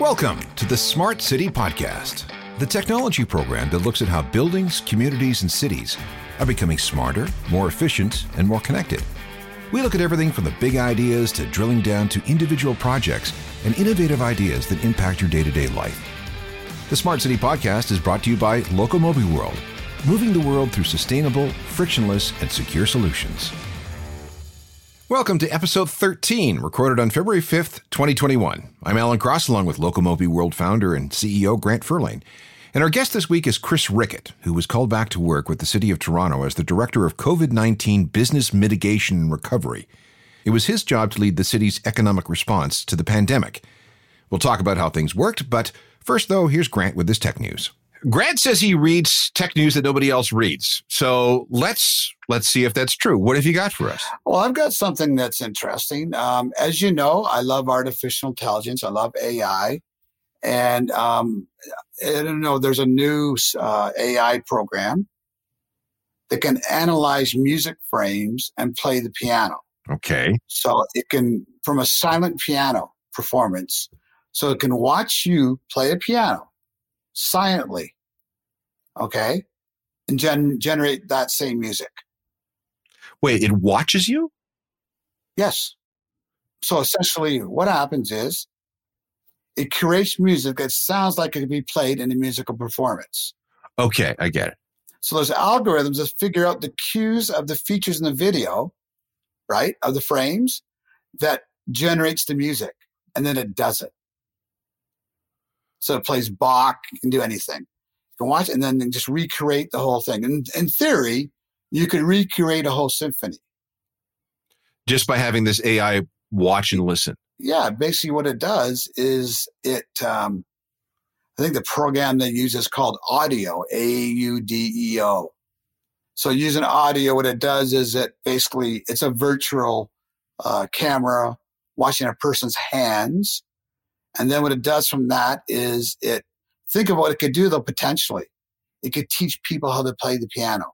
Welcome to the Smart City Podcast, the technology program that looks at how buildings, communities, and cities are becoming smarter, more efficient, and more connected. We look at everything from the big ideas to drilling down to individual projects and innovative ideas that impact your day to day life. The Smart City Podcast is brought to you by Locomobi World, moving the world through sustainable, frictionless, and secure solutions. Welcome to episode 13, recorded on February 5th, 2021. I'm Alan Cross, along with Locomobi World founder and CEO Grant Furlane. And our guest this week is Chris Rickett, who was called back to work with the City of Toronto as the Director of COVID 19 Business Mitigation and Recovery. It was his job to lead the city's economic response to the pandemic. We'll talk about how things worked, but first, though, here's Grant with this tech news. Grant says he reads tech news that nobody else reads. So let's let's see if that's true. What have you got for us? Well, I've got something that's interesting. Um, as you know, I love artificial intelligence. I love AI, and um, I don't know. There's a new uh, AI program that can analyze music frames and play the piano. Okay. So it can from a silent piano performance. So it can watch you play a piano silently okay, and gen- generate that same music. Wait, it watches you? Yes. So essentially, what happens is it creates music that sounds like it could be played in a musical performance. Okay, I get it. So there's algorithms that figure out the cues of the features in the video, right, of the frames that generates the music, and then it does it. So it plays Bach, you can do anything. You can watch it and then just recreate the whole thing. And in theory, you could recreate a whole symphony. Just by having this AI watch and listen. Yeah, basically what it does is it, um, I think the program they use is called Audeo, A U D E O. So using Audeo, what it does is it basically, it's a virtual uh, camera watching a person's hands. And then what it does from that is it Think of what it could do though, potentially. It could teach people how to play the piano.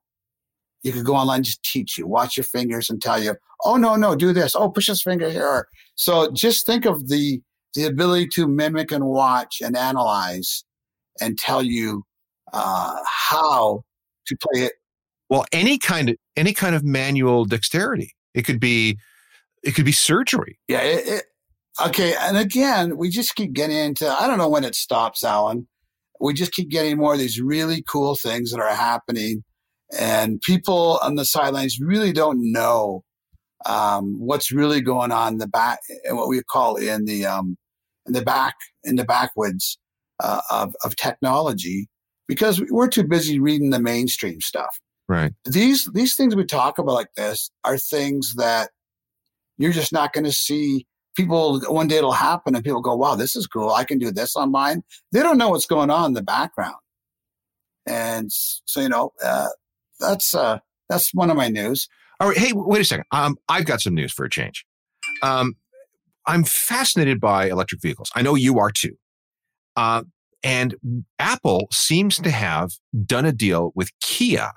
You could go online, just teach you, watch your fingers and tell you, oh, no, no, do this. Oh, push this finger here. So just think of the, the ability to mimic and watch and analyze and tell you uh, how to play it. Well, any kind of any kind of manual dexterity. It could be it could be surgery. Yeah. It, it, okay. And again, we just keep getting into. I don't know when it stops, Alan we just keep getting more of these really cool things that are happening. And people on the sidelines really don't know um, what's really going on in the back, and what we call in the um, in the back in the backwoods uh, of of technology, because we're too busy reading the mainstream stuff. Right. These these things we talk about like this are things that you're just not going to see people one day it'll happen and people go, wow, this is cool. I can do this on mine. They don't know what's going on in the background. And so, you know, uh, that's, uh, that's one of my news. All right. Hey, wait a second. Um, I've got some news for a change. Um, I'm fascinated by electric vehicles. I know you are too. Uh, and Apple seems to have done a deal with Kia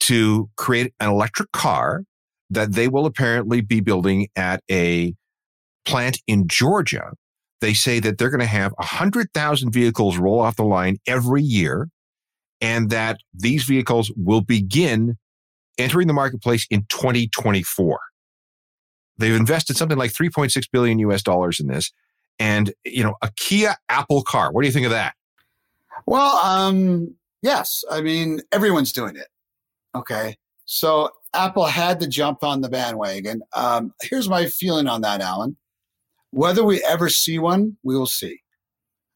to create an electric car that they will apparently be building at a plant in Georgia, they say that they're going to have 100,000 vehicles roll off the line every year and that these vehicles will begin entering the marketplace in 2024. They've invested something like 3.6 billion US dollars in this. And, you know, a Kia Apple car. What do you think of that? Well, um, yes. I mean, everyone's doing it. Okay. So Apple had to jump on the bandwagon. Um, here's my feeling on that, Alan. Whether we ever see one, we will see.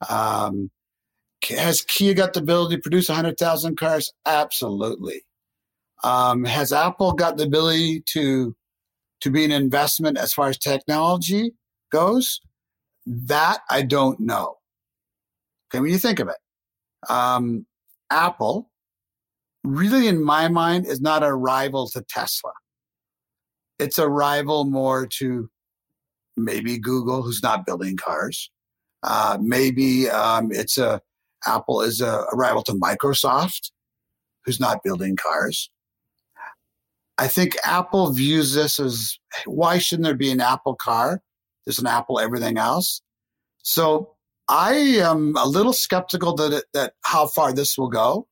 Um, has Kia got the ability to produce 100,000 cars? Absolutely. Um, has Apple got the ability to to be an investment as far as technology goes? That I don't know. Okay, when you think of it, um, Apple really, in my mind, is not a rival to Tesla. It's a rival more to maybe Google, who's not building cars. Uh, maybe um, it's a Apple is a, a rival to Microsoft, who's not building cars. I think Apple views this as why shouldn't there be an Apple car? There's an Apple everything else. So I am a little skeptical that it, that how far this will go,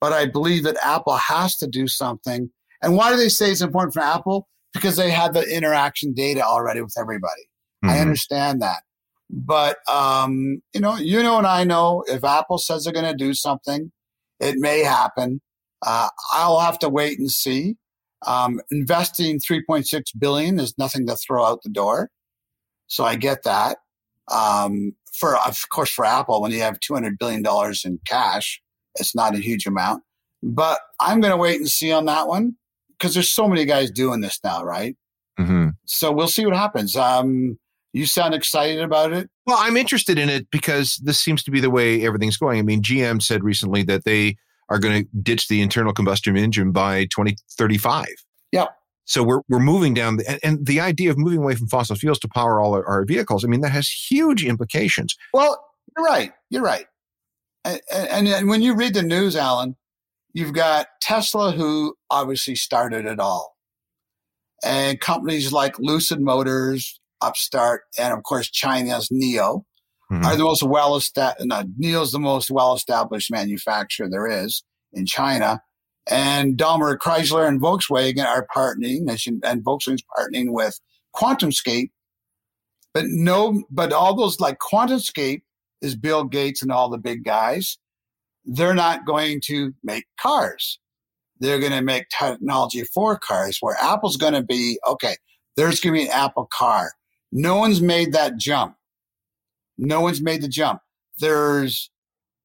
but I believe that Apple has to do something. And why do they say it's important for Apple? Because they have the interaction data already with everybody. Mm-hmm. I understand that. But um, you know, you know, and I know if Apple says they're going to do something, it may happen. Uh, I'll have to wait and see. Um, investing 3.6 billion is nothing to throw out the door, so I get that. Um, for of course, for Apple, when you have 200 billion dollars in cash, it's not a huge amount. But I'm going to wait and see on that one because there's so many guys doing this now, right? Mm-hmm. So we'll see what happens. Um, you sound excited about it. Well, I'm interested in it because this seems to be the way everything's going. I mean, GM said recently that they are going to ditch the internal combustion engine by 2035. Yeah. So we're we're moving down, the, and, and, the idea of moving away from fossil fuels to power all our, our, vehicles. I mean, that has huge implications. Well, you're right. You're right. And, and, and when you read the news, Alan, you've got Tesla, who obviously started it all, and companies like Lucid Motors, upstart, and of course China's NIO mm-hmm. are the most well established. No, NIO's the most well established manufacturer there is in China, and Daimler Chrysler and Volkswagen are partnering, and Volkswagen's partnering with QuantumScape. But no, but all those like QuantumScape is Bill Gates and all the big guys. They're not going to make cars. They're going to make technology for cars where Apple's going to be, okay, there's going to be an Apple car. No one's made that jump. No one's made the jump. There's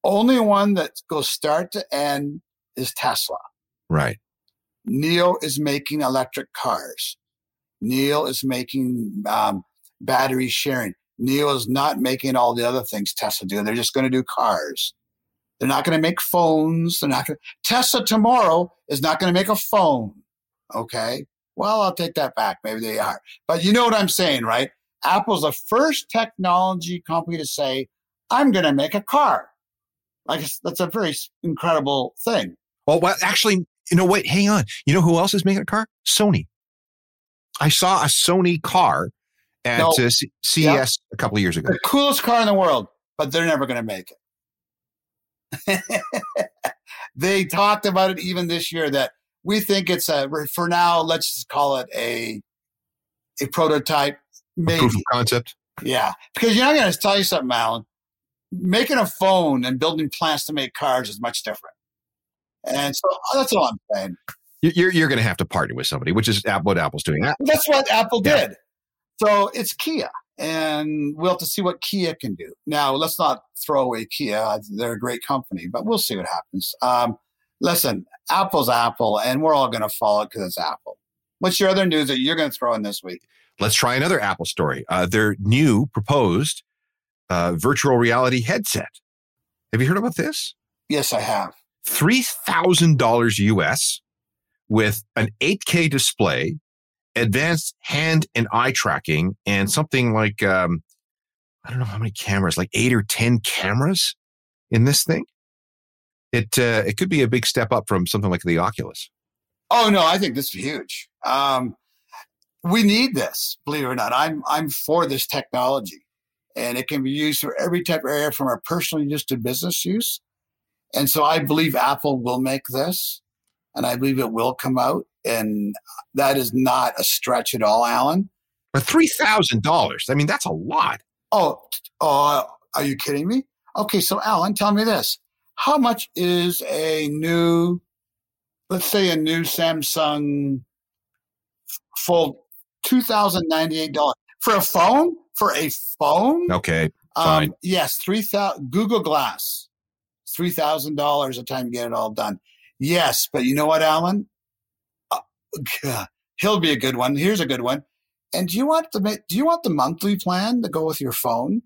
only one that goes start to end is Tesla. Right. NIO is making electric cars. NIO is making um, battery sharing. NIO is not making all the other things Tesla do. They're just going to do cars. They're not going to make phones. They're not going Tesla tomorrow is not going to make a phone. Okay. Well, I'll take that back. Maybe they are. But you know what I'm saying, right? Apple's the first technology company to say, I'm going to make a car. Like that's a very incredible thing. Well, well, actually, you know what? Hang on. You know who else is making a car? Sony. I saw a Sony car at no, uh, CES yeah. a couple of years ago. The coolest car in the world, but they're never going to make it. they talked about it even this year that we think it's a for now. Let's just call it a a prototype Maybe. proof of concept. Yeah, because you know, I'm going to tell you something, Alan. Making a phone and building plants to make cars is much different. And so that's all I'm saying. You're you're going to have to partner with somebody, which is what Apple's doing. That's what Apple yeah. did. So it's Kia, and we'll have to see what Kia can do. Now, let's not throw away Kia; they're a great company, but we'll see what happens. Um, listen, Apple's Apple, and we're all going to follow it because it's Apple. What's your other news that you're going to throw in this week? Let's try another Apple story. Uh, their new proposed uh, virtual reality headset. Have you heard about this? Yes, I have. $3,000 US with an 8K display, advanced hand and eye tracking, and something like, um, I don't know how many cameras, like eight or 10 cameras in this thing. It, uh, it could be a big step up from something like the Oculus. Oh, no, I think this is huge. Um, we need this, believe it or not. I'm I'm for this technology. And it can be used for every type of area from our personal use to business use. And so I believe Apple will make this and I believe it will come out. And that is not a stretch at all, Alan. But three thousand dollars. I mean, that's a lot. Oh, uh, are you kidding me? Okay, so Alan, tell me this: How much is a new, let's say, a new Samsung Fold $2,098 for a phone? For a phone? Okay. Fine. Um, yes, 3000 Google Glass. $3,000 a time to get it all done. Yes, but you know what, Alan? He'll be a good one. Here's a good one. And do you want the do you want the monthly plan to go with your phone?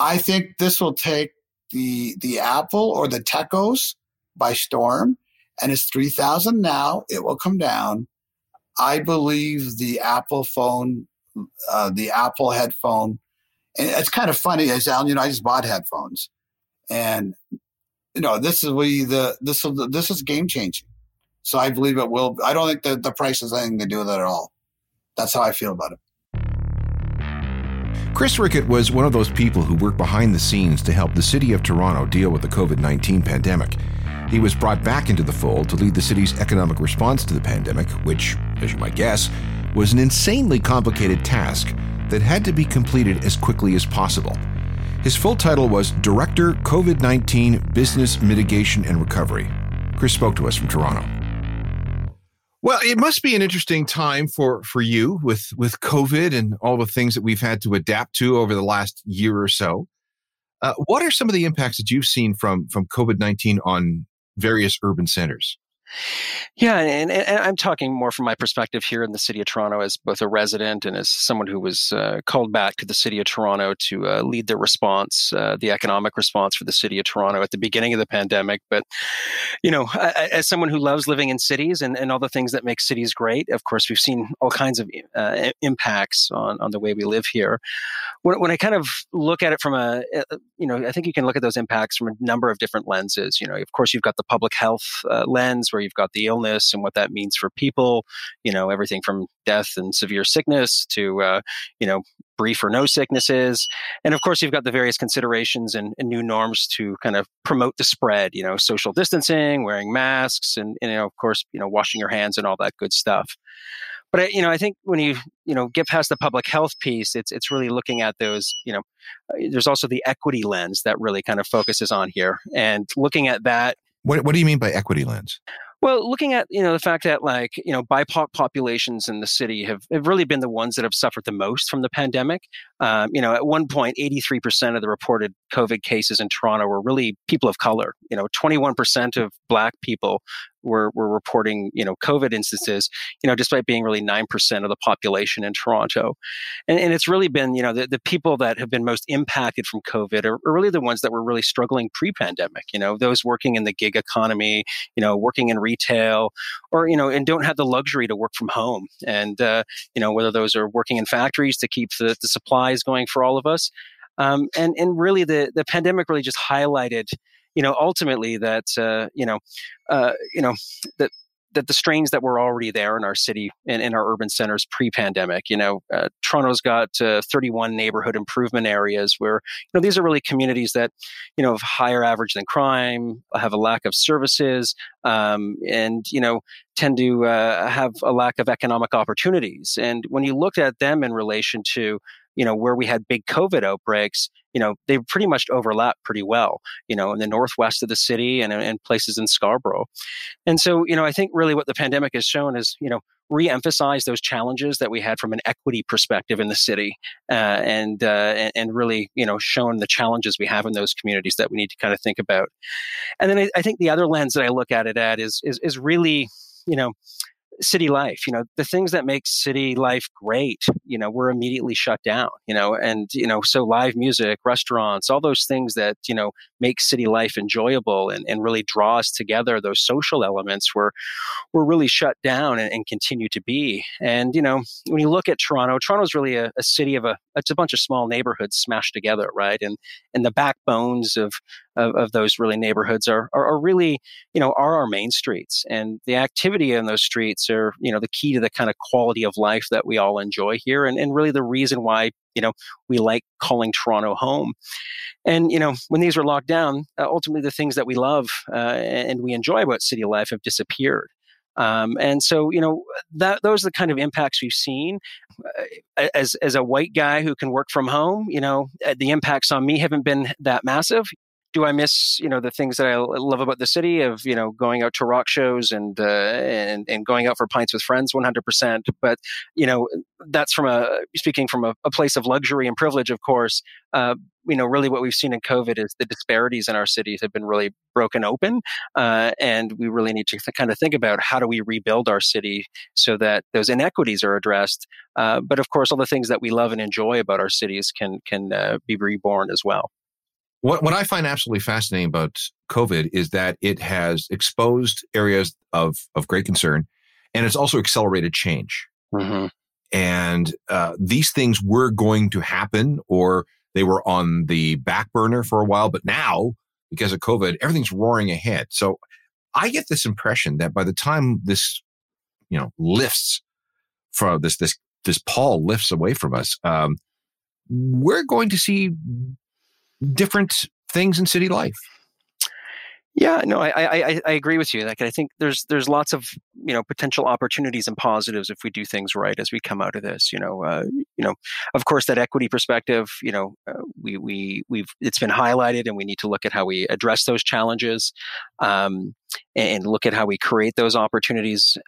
I think this will take the the Apple or the Techos by storm, and it's three thousand now. It will come down I believe the Apple phone, uh, the Apple headphone, and it's kind of funny, as Alan, you know, I just bought headphones, and you know, this is we the this is this is game changing. So I believe it will. I don't think that the price has anything to do with it at all. That's how I feel about it. Chris Rickett was one of those people who worked behind the scenes to help the city of Toronto deal with the COVID 19 pandemic. He was brought back into the fold to lead the city's economic response to the pandemic, which, as you might guess, was an insanely complicated task that had to be completed as quickly as possible. His full title was Director COVID 19 Business Mitigation and Recovery. Chris spoke to us from Toronto. Well, it must be an interesting time for for you with with COVID and all the things that we've had to adapt to over the last year or so. Uh, what are some of the impacts that you've seen from from COVID nineteen on various urban centers? Yeah, and, and, I'm talking more from my perspective here in the city of Toronto as both a resident and as someone who was uh, called back to the city of Toronto to uh, lead the response, uh, the economic response for the city of Toronto at the beginning of the pandemic. But, you know, as someone who loves living in cities and, and all the things that make cities great, of course, we've seen all kinds of uh, impacts on, on the way we live here. When, when I kind of look at it from a, uh, you know, I think you can look at those impacts from a number of different lenses. You know, of course, you've got the public health uh, lens where you've got the illness and what that means for people, you know, everything from death and severe sickness to, uh, you know, brief or no sicknesses. And of course, you've got the various considerations and, and, new norms to kind of promote the spread, you know, social distancing, wearing masks, and, and, you know, of course, you know, washing your hands and all that good stuff. But you know, I think when you you know get past the public health piece, it's it's really looking at those. You know, uh, there's also the equity lens that really kind of focuses on here, and looking at that. What What do you mean by equity lens? Well, looking at you know the fact that like you know BIPOC populations in the city have, have really been the ones that have suffered the most from the pandemic. Um, you know, at one point, eighty three percent of the reported COVID cases in Toronto were really people of color. You know, twenty one percent of Black people were, were reporting, you know, COVID instances, you know, despite being really 9% of the population in Toronto. And, and it's really been, you know, the, the people that have been most impacted from COVID are, are really the ones that were really struggling pre-pandemic, you know, those working in the gig economy, you know, working in retail or, you know, and don't have the luxury to work from home. And, uh, you know, whether those are working in factories to keep the, the supplies going for all of us. Um, and, and really the, the pandemic really just highlighted, you know, ultimately that, uh, you know, uh, you know, that, that the strains that were already there in our city and in our urban centers pre-pandemic. You know, uh, Toronto's got uh, 31 neighborhood improvement areas where you know these are really communities that you know have higher average than crime, have a lack of services, um, and you know tend to uh, have a lack of economic opportunities. And when you look at them in relation to you know, where we had big COVID outbreaks, you know, they pretty much overlap pretty well, you know, in the northwest of the city and, and places in Scarborough. And so, you know, I think really what the pandemic has shown is, you know, re-emphasize those challenges that we had from an equity perspective in the city, uh, and, uh, and, really, you know, shown the challenges we have in those communities that we need to kind of think about. And then I, I think the other lens that I look at it at is is, is really, you know, city life you know the things that make city life great you know were immediately shut down you know and you know so live music restaurants all those things that you know make city life enjoyable and, and really draw us together those social elements were were really shut down and, and continue to be. And you know when you look at toronto toronto's really a, a city of a it's a bunch of small neighborhoods smashed together right? And and the backbones of of, of those really neighborhoods are, are, are really you know are our main streets. And the activity in those streets are you know the key to the kind of quality of life that we all enjoy here and, and really the reason why you know we like calling toronto home. And you know when these were locked down uh, ultimately the things that we love uh, and we enjoy about city life have disappeared. Um, and so, you know, that those are the kind of impacts we've seen. Uh, as as a white guy who can work from home, you know, uh, the impacts on me haven't been that massive do I miss you know the things that I love about the city of you know going out to rock shows and uh, and and going out for pints with friends 100%. But you know that's from a speaking from a, a place of luxury and privilege, of course. Uh, you know, really what we've seen in COVID is the disparities in our cities have been really broken open, uh, and we really need to th- kind of think about how do we rebuild our city so that those inequities are addressed. Uh, but of course, all the things that we love and enjoy about our cities can can uh, be reborn as well. What, what I find absolutely fascinating about COVID is that it has exposed areas of, of great concern and it's also accelerated change. Mm-hmm. And uh, these things were going to happen or they were on the back burner for a while, but now because of COVID, everything's roaring ahead. So I get this impression that by the time this, you know, lifts from this, this, this pall lifts away from us, um, we're going to see different things in city life. Yeah, no, I, I I agree with you. Like, I think there's there's lots of you know potential opportunities and positives if we do things right as we come out of this. You know, uh, you know, of course, that equity perspective. You know, uh, we we we've it's been highlighted, and we need to look at how we address those challenges, um, and look at how we create those opportunities.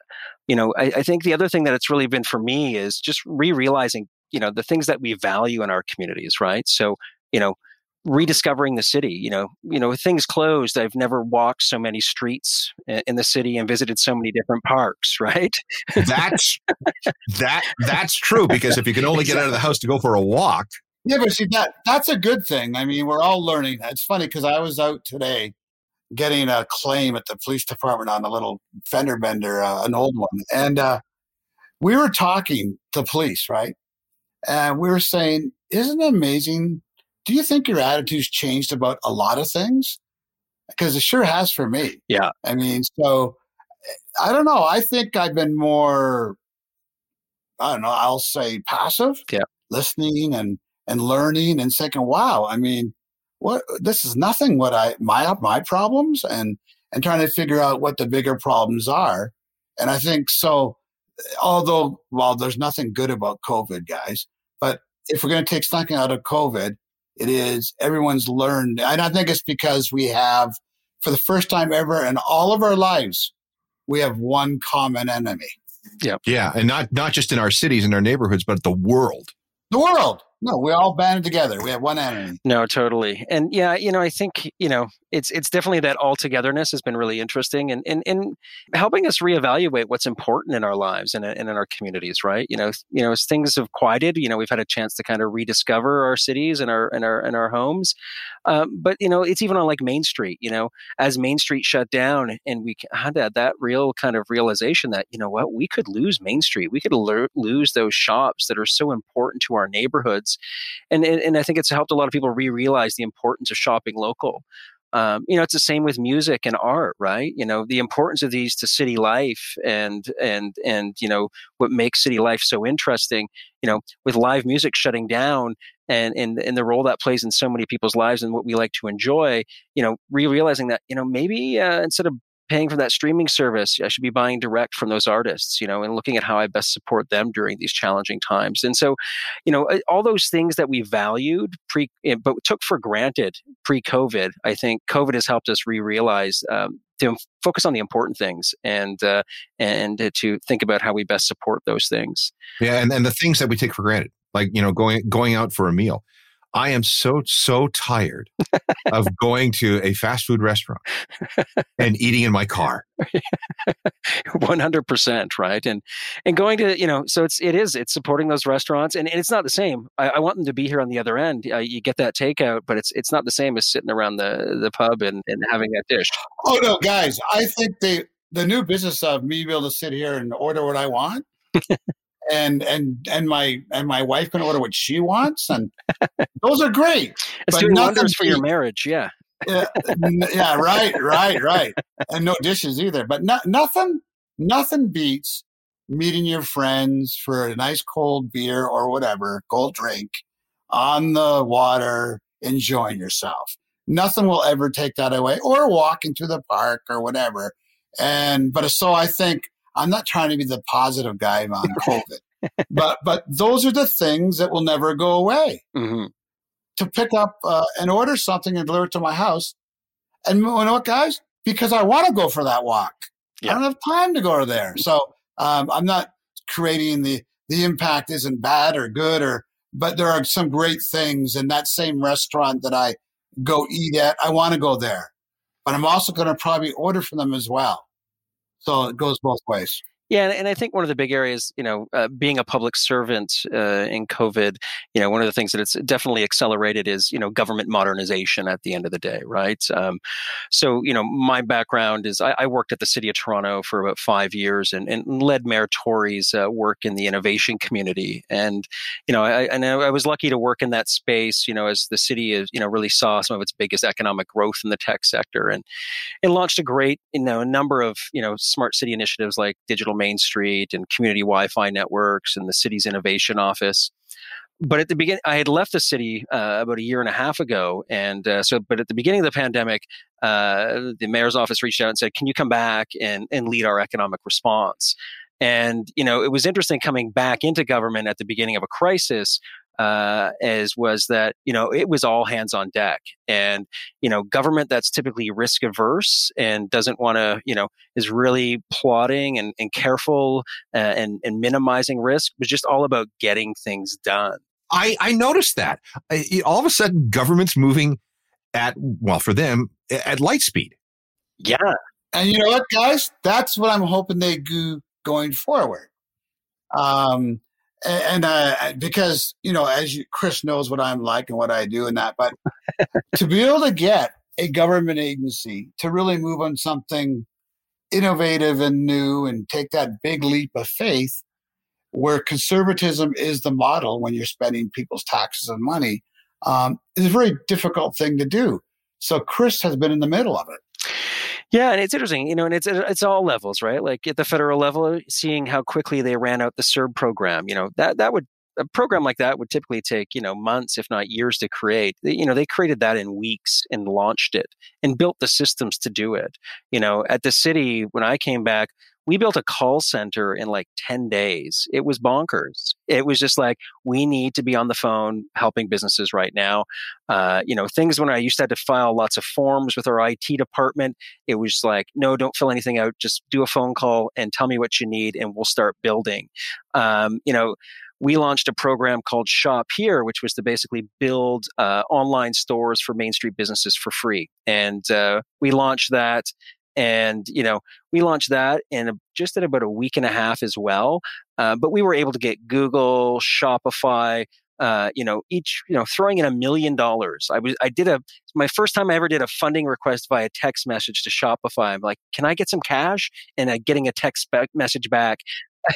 You know, I, I think the other thing that it's really been for me is just re-realizing you know the things that we value in our communities. Right, so you know rediscovering the city. You know, you know, things closed. I've never walked so many streets in the city and visited so many different parks. Right? That's that that's true because if you can only get out of the house to go for a walk. Yeah, but see that that's a good thing. I mean, we're all learning. It's funny because I was out today getting a claim at the police department on a little fender bender, uh, an old one, and uh, we were talking to police, right? And we were saying, "Isn't it amazing do you think your attitude's changed about a lot of things? Because it sure has for me. Yeah. I mean, so eh, I don't know. I think I've been more, I don't know, I'll say passive. Yeah. Listening and, and learning and thinking, wow, I mean, what this is nothing what I my my problems and and trying to figure out what the bigger problems are. And I think so eh, although well there's nothing good about COVID, guys, but if we're going to take something out of COVID, it is everyone's learned. And I think it's because we have, for the first time ever in all of our lives, we have one common enemy. Yeah. Yeah. And not, not just in our cities and our neighborhoods, but the world. The world. No, we all banded together. We have one enemy. No, totally. And yeah, you know, I think, you know, it's it's definitely that all togetherness has been really interesting and in in helping us reevaluate what's important in our lives and, and in our communities, right? You know, you know, as things have quieted, you know, we've had a chance to kind of rediscover our cities and our and our and our homes. Um, but you know, it's even on like Main Street. You know, as Main Street shut down, and we had that that real kind of realization that you know what we could lose Main Street, we could lo- lose those shops that are so important to our neighborhoods, and, and and I think it's helped a lot of people re-realize the importance of shopping local. Um, you know, it's the same with music and art, right? You know, the importance of these to city life and and and you know what makes city life so interesting. You know, with live music shutting down and and and the role that plays in so many people's lives and what we like to enjoy. You know, re realizing that you know maybe uh, instead of paying for that streaming service. I should be buying direct from those artists, you know, and looking at how I best support them during these challenging times. And so, you know, all those things that we valued pre, eh, but took for granted pre-COVID, I think COVID has helped us re-realize um, to focus on the important things and uh, and to think about how we best support those things. Yeah, and, and the things that we take for granted, like you know, going going out for a meal. I am so, so tired of going to a fast food restaurant and eating in my car. 100%, right? And, and going to, you know, so it's, it is, it's supporting those restaurants and, and it's not the same. I, I want them to be here on the other end. Uh, you get that takeout, but it's, it's not the same as sitting around the, the pub and, and having that dish. Oh no, guys, I think the, the new business of me being able to sit here and order what I want and and and my and my wife can order what she wants, and those are great. It's doing wonders for your marriage, yeah. yeah, yeah, right, right, right, and no dishes either. But no, nothing, nothing beats meeting your friends for a nice cold beer or whatever, cold drink on the water, enjoying yourself. Nothing will ever take that away, or walking to the park or whatever. And but so I think I'm not trying to be the positive guy on COVID, but but those are the things that will never go away. Mm-hmm. To pick up uh, and order something and deliver it to my house, and you know what, guys? Because I want to go for that walk. Yeah. I don't have time to go there, so um, I'm not creating the the impact isn't bad or good or but there are some great things in that same restaurant that I go eat at. I want to go there, but I'm also going to probably order from them as well. So it goes both ways. Yeah, and I think one of the big areas, you know, uh, being a public servant uh, in COVID, you know, one of the things that it's definitely accelerated is, you know, government modernization at the end of the day, right? Um, so, you know, my background is I, I, worked at the City of Toronto for about five years and, and led Mayor Tory's uh, work in the innovation community. And, you know, I, and I was lucky to work in that space, you know, as the city is, you know, really saw some of its biggest economic growth in the tech sector and, and launched a great, you know, a number of, you know, smart city initiatives like digital Main Street and community Wi Fi networks and the city's innovation office. but at the beginning, I had left the city uh, about a year and a half ago, and uh, so. But at the beginning of the pandemic, uh, the mayor's office reached out and said, "Can you come back and and lead our economic response?" And you know, it was interesting coming back into government at the beginning of a crisis uh, as was that you know it was all hands on deck, and you know government that's typically risk averse and doesn't want to you know is really plotting and, and careful uh, and and minimizing risk was just all about getting things done. I I noticed that I, all of a sudden government's moving at well for them at light speed. Yeah, and you know what, guys, that's what I'm hoping they do going forward. Um, and uh, because you know, as you, Chris knows what I'm like and what I do and that, but to be able to get a government agency to really move on something innovative and new and take that big leap of faith, where conservatism is the model when you're spending people's taxes and money, um, is a very difficult thing to do. So Chris has been in the middle of it. Yeah, and it's interesting, you know, and it's uh, it's all levels, right? Like at the federal level, seeing how quickly they ran out the CERB program, you know, that that would a program like that would typically take you know months if not years to create you know they created that in weeks and launched it and built the systems to do it you know at the city when i came back we built a call center in like 10 days. It was bonkers. It was just like, we need to be on the phone helping businesses right now. Uh, you know, things when I used to have to file lots of forms with our IT department, it was like, no, don't fill anything out. Just do a phone call and tell me what you need and we'll start building. Um, you know, we launched a program called Shop Here, which was to basically build uh, online stores for Main Street businesses for free. And uh, we launched that and you know we launched that in just in about a week and a half as well uh, but we were able to get google shopify uh, you know each you know throwing in a million dollars. I was i did a my first time i ever did a funding request via text message to shopify. I'm like can i get some cash? And uh, getting a text message back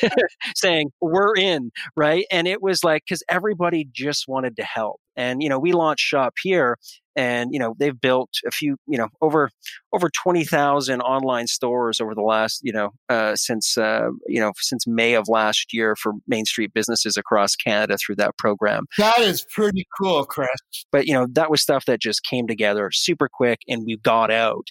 saying we're in right? And it was like because everybody just wanted to help and you know we launched shop here and you know they've built a few you know over over 20,000 online stores over the last you know uh, since uh, you know since May of last year for Main Street businesses across Canada through that program. That is pretty cool, Chris. But you know that was stuff that just came together super quick and we got out.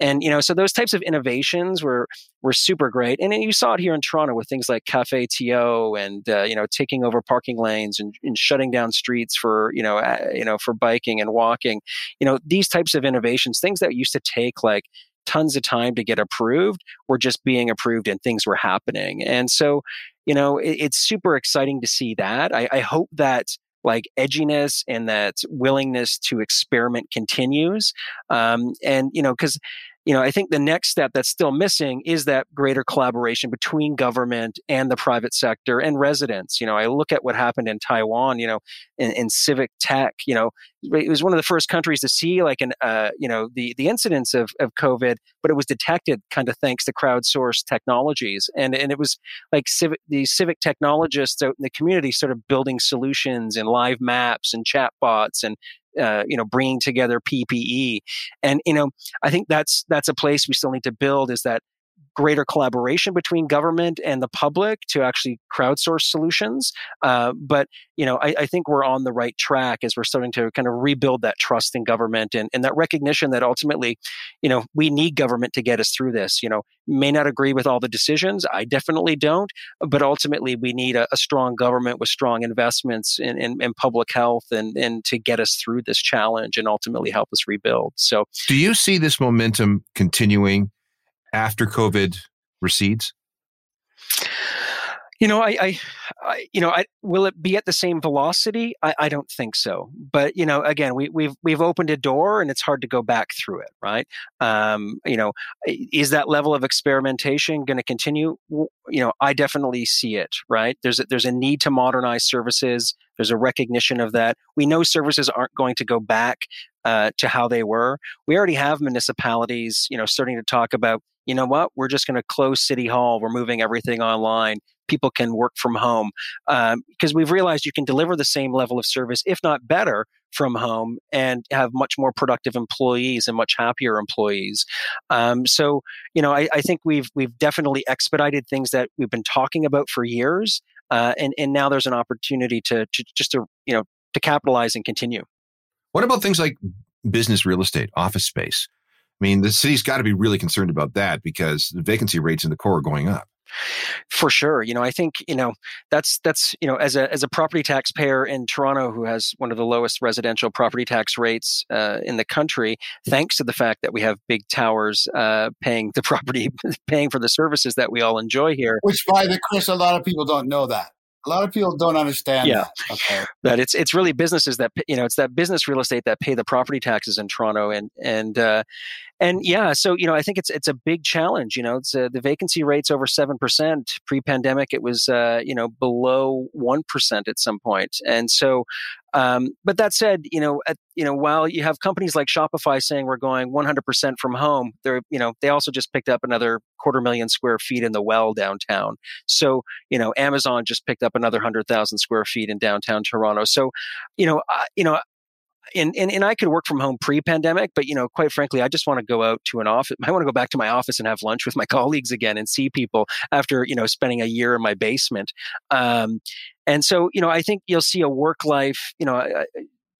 And you know so those types of innovations were were super great. And you saw it here in Toronto with things like Cafe TO and uh, you know taking over parking lanes and, and shutting down streets for you know uh, you know for biking and walking you know these types of innovations things that used to take like tons of time to get approved were just being approved and things were happening. And so you know it, it's super exciting to see that. I, I hope that like edginess and that willingness to experiment continues. Um, and you know because you know, I think the next step that's still missing is that greater collaboration between government and the private sector and residents. You know, I look at what happened in Taiwan, you know, in, in civic tech, you know, it was one of the first countries to see like an, uh, you know, the, the incidence of, of COVID, but it was detected kind of thanks to crowdsourced technologies. And, and it was like civic, the civic technologists out in the community sort of building solutions and live maps and chatbots and uh, you know bringing together PPE, and you know I think that's that's a place we still need to build is that greater collaboration between government and the public to actually crowdsource solutions. Uh, but you know, I, I, think we're on the right track as we're starting to kind of rebuild that trust in government and, and that recognition that ultimately, you know, we need government to get us through this. You know, may not agree with all the decisions. I definitely don't. But ultimately, we need a, a strong government with strong investments in, in, in public health and, and to get us through this challenge and ultimately help us rebuild. So, do you see this momentum continuing? After COVID recedes? You know, I, I, I, you know, I, will it be at the same velocity? I, I don't think so. But you know, again, we, we've we've opened a door, and it's hard to go back through it, right? Um, you know, is that level of experimentation going to continue? You know, I definitely see it. Right? There's a, there's a need to modernize services. There's a recognition of that. We know services aren't going to go back uh, to how they were. We already have municipalities, you know, starting to talk about you know what, we're just going to close City Hall. We're moving everything online. People can work from home because um, we've realized you can deliver the same level of service, if not better, from home and have much more productive employees and much happier employees. Um, so, you know, I, I, think we've we've definitely expedited things that we've been talking about for years. uh, and and now there's an opportunity to, to just to you know to capitalize and continue. What about things like business real estate, office space? I mean, the city's got to be really concerned about that because the vacancy rates in the core are going up. For sure, you know, I think you know that's that's you know as a as a property taxpayer in Toronto who has one of the lowest residential property tax rates uh, in the country, thanks to the fact that we have big towers uh, paying the property, paying for the services that we all enjoy here. Which, by the Chris, a lot of people don't know that. A lot of people don't understand yeah. that. Okay. That it's it's really businesses that you know it's that business real estate that pay the property taxes in Toronto and and uh, and yeah, so you know I think it's it's a big challenge. You know, it's uh, the vacancy rate's over seven percent. Pre pandemic, it was uh, you know below one percent at some point. and so um, but that said, you know, at, you know, while you have companies like Shopify saying we're going 100% from home, they're, you know, they also just picked up another quarter million square feet in the well downtown. So, you know, Amazon just picked up another hundred thousand square feet in downtown Toronto. So, you know, uh, you know, and, and, and I could work from home pre-pandemic, but you know, quite frankly, I just want to go out to an office. I want to go back to my office and have lunch with my colleagues again and see people after you know spending a year in my basement. Um, and so, you know, I think you'll see a work life. You know,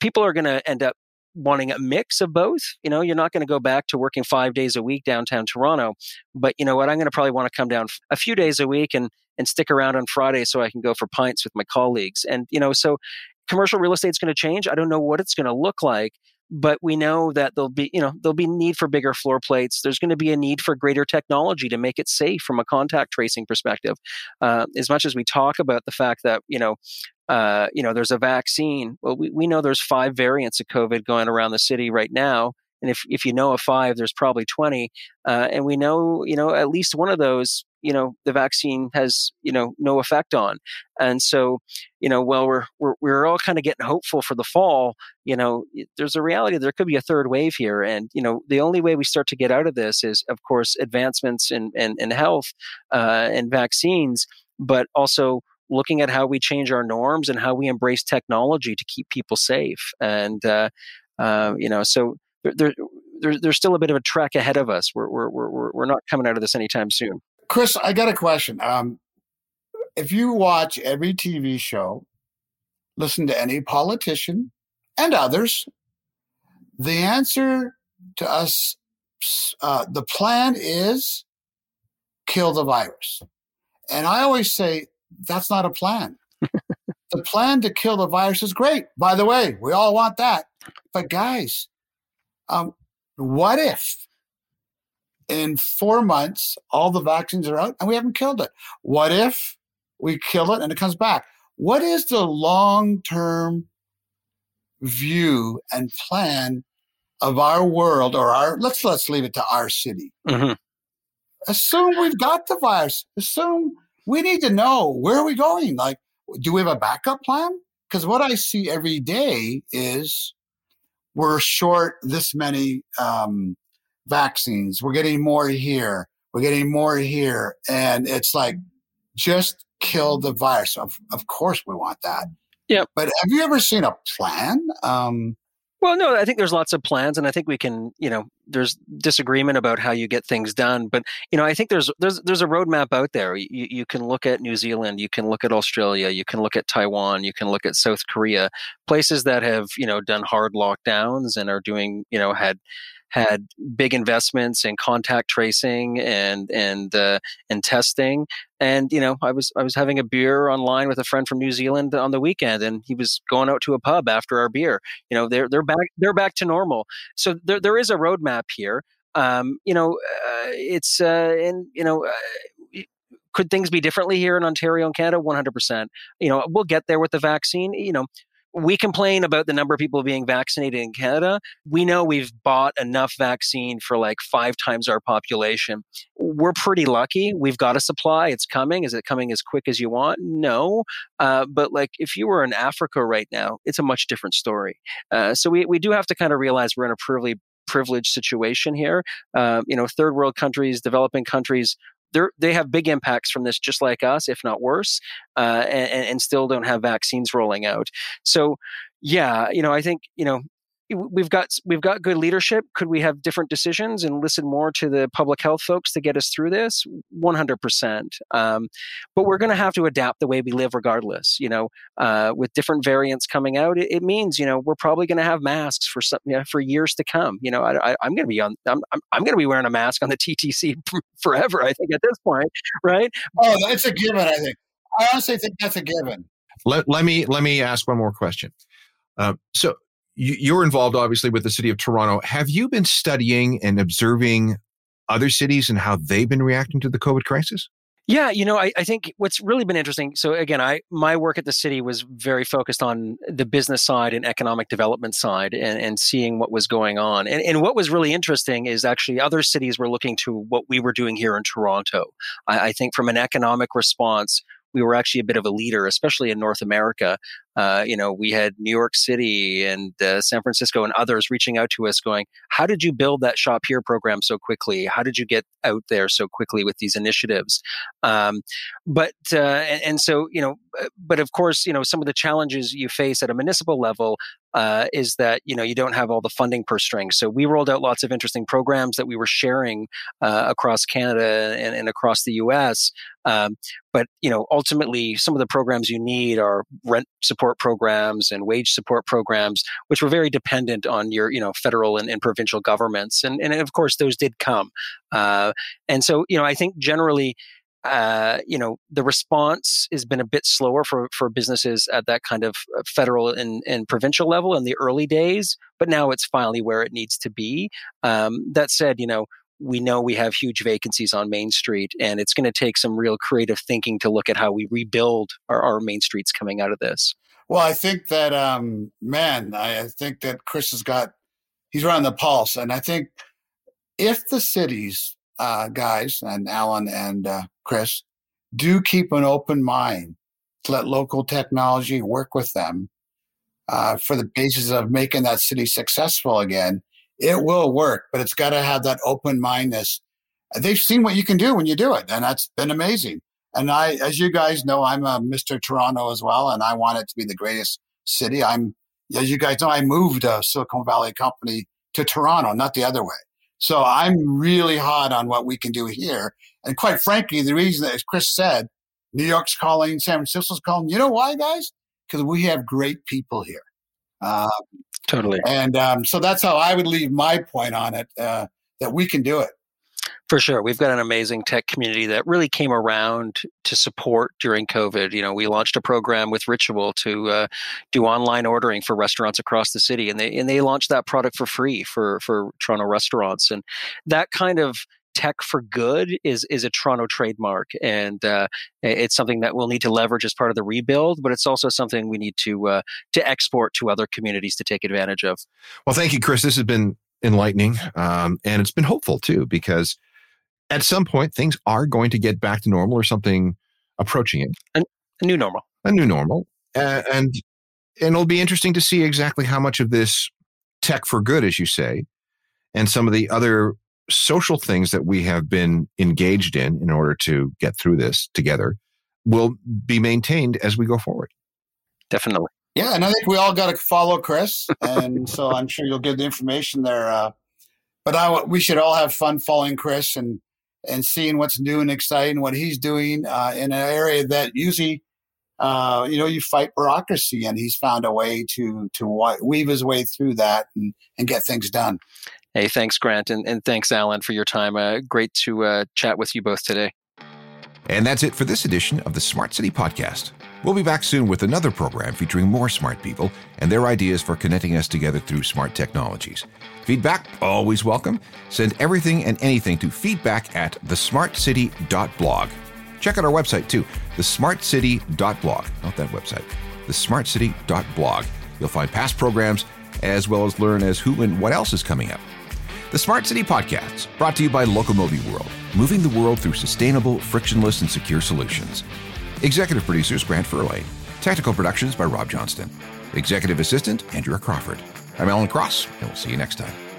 people are going to end up wanting a mix of both. You know, you're not going to go back to working five days a week downtown Toronto, but you know what? I'm going to probably want to come down a few days a week and and stick around on Friday so I can go for pints with my colleagues. And you know, so commercial real estate is going to change. I don't know what it's going to look like, but we know that there'll be, you know, there'll be need for bigger floor plates. There's going to be a need for greater technology to make it safe from a contact tracing perspective. Uh, as much as we talk about the fact that, you know, uh, you know, there's a vaccine. Well, we, we know there's five variants of COVID going around the city right now. And if, if you know a five, there's probably 20. Uh, and we know, you know, at least one of those you know the vaccine has you know no effect on and so you know while we're we're, we're all kind of getting hopeful for the fall you know there's a reality there could be a third wave here and you know the only way we start to get out of this is of course advancements in in, in health uh, and vaccines but also looking at how we change our norms and how we embrace technology to keep people safe and uh, uh, you know so there, there, there's still a bit of a trek ahead of us. We're, we're, we're, we're not coming out of this anytime soon. Chris, I got a question. Um, if you watch every TV show, listen to any politician and others, the answer to us, uh, the plan is kill the virus. And I always say that's not a plan. the plan to kill the virus is great. By the way, we all want that. But guys, um, what if in four months, all the vaccines are out and we haven't killed it. What if we kill it and it comes back? What is the long term view and plan of our world or our, let's, let's leave it to our city. Mm-hmm. Assume we've got the virus. Assume we need to know where are we going? Like, do we have a backup plan? Because what I see every day is we're short this many um, vaccines. We're getting more here. We're getting more here. And it's like, just kill the virus. Of, of course, we want that. Yeah. But have you ever seen a plan? Um, well, no, I think there's lots of plans, and I think we can, you know, there's disagreement about how you get things done, but you know, I think there's there's there's a roadmap out there. You, you can look at New Zealand, you can look at Australia, you can look at Taiwan, you can look at South Korea, places that have you know done hard lockdowns and are doing you know had had big investments in contact tracing and and uh, and testing. And you know, I was I was having a beer online with a friend from New Zealand on the weekend, and he was going out to a pub after our beer. You know, they're they're back they're back to normal. So there there is a roadmap here. Um, you know, uh, it's uh, and you know. Uh, could things be differently here in Ontario and Canada? 100%. You know, we'll get there with the vaccine. You know, we complain about the number of people being vaccinated in Canada. We know we've bought enough vaccine for like five times our population. We're pretty lucky. We've got a supply. It's coming. Is it coming as quick as you want? No. Uh, but like if you were in Africa right now, it's a much different story. Uh, so we, we do have to kind of realize we're in a privileged privileged situation here. Uh, you know, third world countries, developing countries they they have big impacts from this, just like us, if not worse, uh, and, and still don't have vaccines rolling out. So, yeah, you know, I think you know we've got we've got good leadership. Could we have different decisions and listen more to the public health folks to get us through this? One hundred percent. Um, but we're going to have to adapt the way we live, regardless. You know, uh, with different variants coming out, it, it means you know we're probably going to have masks for some you know, for years to come. You know, I, am going to be on. I'm, I'm, I'm going to be wearing a mask on the TTC forever. I think at this point, right? Oh, that's a given. I think. I honestly think that's a given. Let, let me let me ask one more question. Uh, so you're involved obviously with the city of Toronto. Have you been studying and observing other cities and how they've been reacting to the COVID crisis? Yeah, you know, I, I, think what's really been interesting. So again, I my work at the city was very focused on the business side and economic development side, and, and seeing what was going on. And, and what was really interesting is actually other cities were looking to what we were doing here in Toronto. I, I think from an economic response, we were actually a bit of a leader, especially in North America. Uh, you know, we had New York City and uh, San Francisco and others reaching out to us going, How did you build that Shop Here program so quickly? How did you get out there so quickly with these initiatives? Um, but, uh, and, and, so, you know, uh, but of course, you know, some of the challenges you face at a municipal level uh, is that you know you don't have all the funding per string. So we rolled out lots of interesting programs that we were sharing uh, across Canada and, and, across the U.S. Um, but you know, ultimately, some of the programs you need are rent support programs and wage support programs, which were very dependent on your you know federal and, and provincial governments. And and of course, those did come. Uh, and so you know, I think generally uh, you know, the response has been a bit slower for, for businesses at that kind of uh, federal and, and provincial level in the early days, but now it's finally where it needs to be. Um, that said, you know, we know we have huge vacancies on Main Street, and it's going to take some real creative thinking to look at how we rebuild our, our main streets coming out of this. Well, I think that, um, man, I think that Chris has got, he's running the pulse. And I think if the cities uh, guys and Alan and uh, Chris, do keep an open mind to let local technology work with them uh, for the basis of making that city successful again. It will work, but it's got to have that open mindedness. They've seen what you can do when you do it, and that's been amazing. And I, as you guys know, I'm a Mr. Toronto as well, and I want it to be the greatest city. I'm, as you guys know, I moved a Silicon Valley company to Toronto, not the other way. So I'm really hot on what we can do here. And quite frankly, the reason that, as Chris said, New York's calling, San Francisco's calling, you know why, guys? Because we have great people here. Um, totally. And um, so that's how I would leave my point on it uh, that we can do it. For sure. We've got an amazing tech community that really came around to support during COVID. You know, we launched a program with Ritual to uh, do online ordering for restaurants across the city, and they and they launched that product for free for for Toronto restaurants. And that kind of tech for good is is a Toronto trademark, and uh, it's something that we'll need to leverage as part of the rebuild. But it's also something we need to uh, to export to other communities to take advantage of. Well, thank you, Chris. This has been enlightening, um, and it's been hopeful too because at some point things are going to get back to normal or something approaching it. A, a new normal. A new normal. Uh, and and it'll be interesting to see exactly how much of this tech for good, as you say, and some of the other social things that we have been engaged in in order to get through this together will be maintained as we go forward. Definitely. Yeah, and I think we all got to follow Chris, and so I'm sure you'll get the information there. Uh, but I, we should all have fun following Chris and and seeing what's new and exciting, what he's doing uh, in an area that usually, uh, you know, you fight bureaucracy, and he's found a way to to weave his way through that and, and get things done. Hey, thanks, Grant, and, and thanks, Alan, for your time. Uh, great to uh, chat with you both today. And that's it for this edition of the Smart City Podcast. We'll be back soon with another program featuring more smart people and their ideas for connecting us together through smart technologies. Feedback, always welcome. Send everything and anything to feedback at thesmartcity.blog. Check out our website too, thesmartcity.blog. Not that website, thesmartcity.blog. You'll find past programs as well as learn as who and what else is coming up. The Smart City Podcast, brought to you by Locomobi World, moving the world through sustainable, frictionless, and secure solutions. Executive producers Grant Furlane. Technical productions by Rob Johnston. Executive assistant Andrea Crawford. I'm Alan Cross, and we'll see you next time.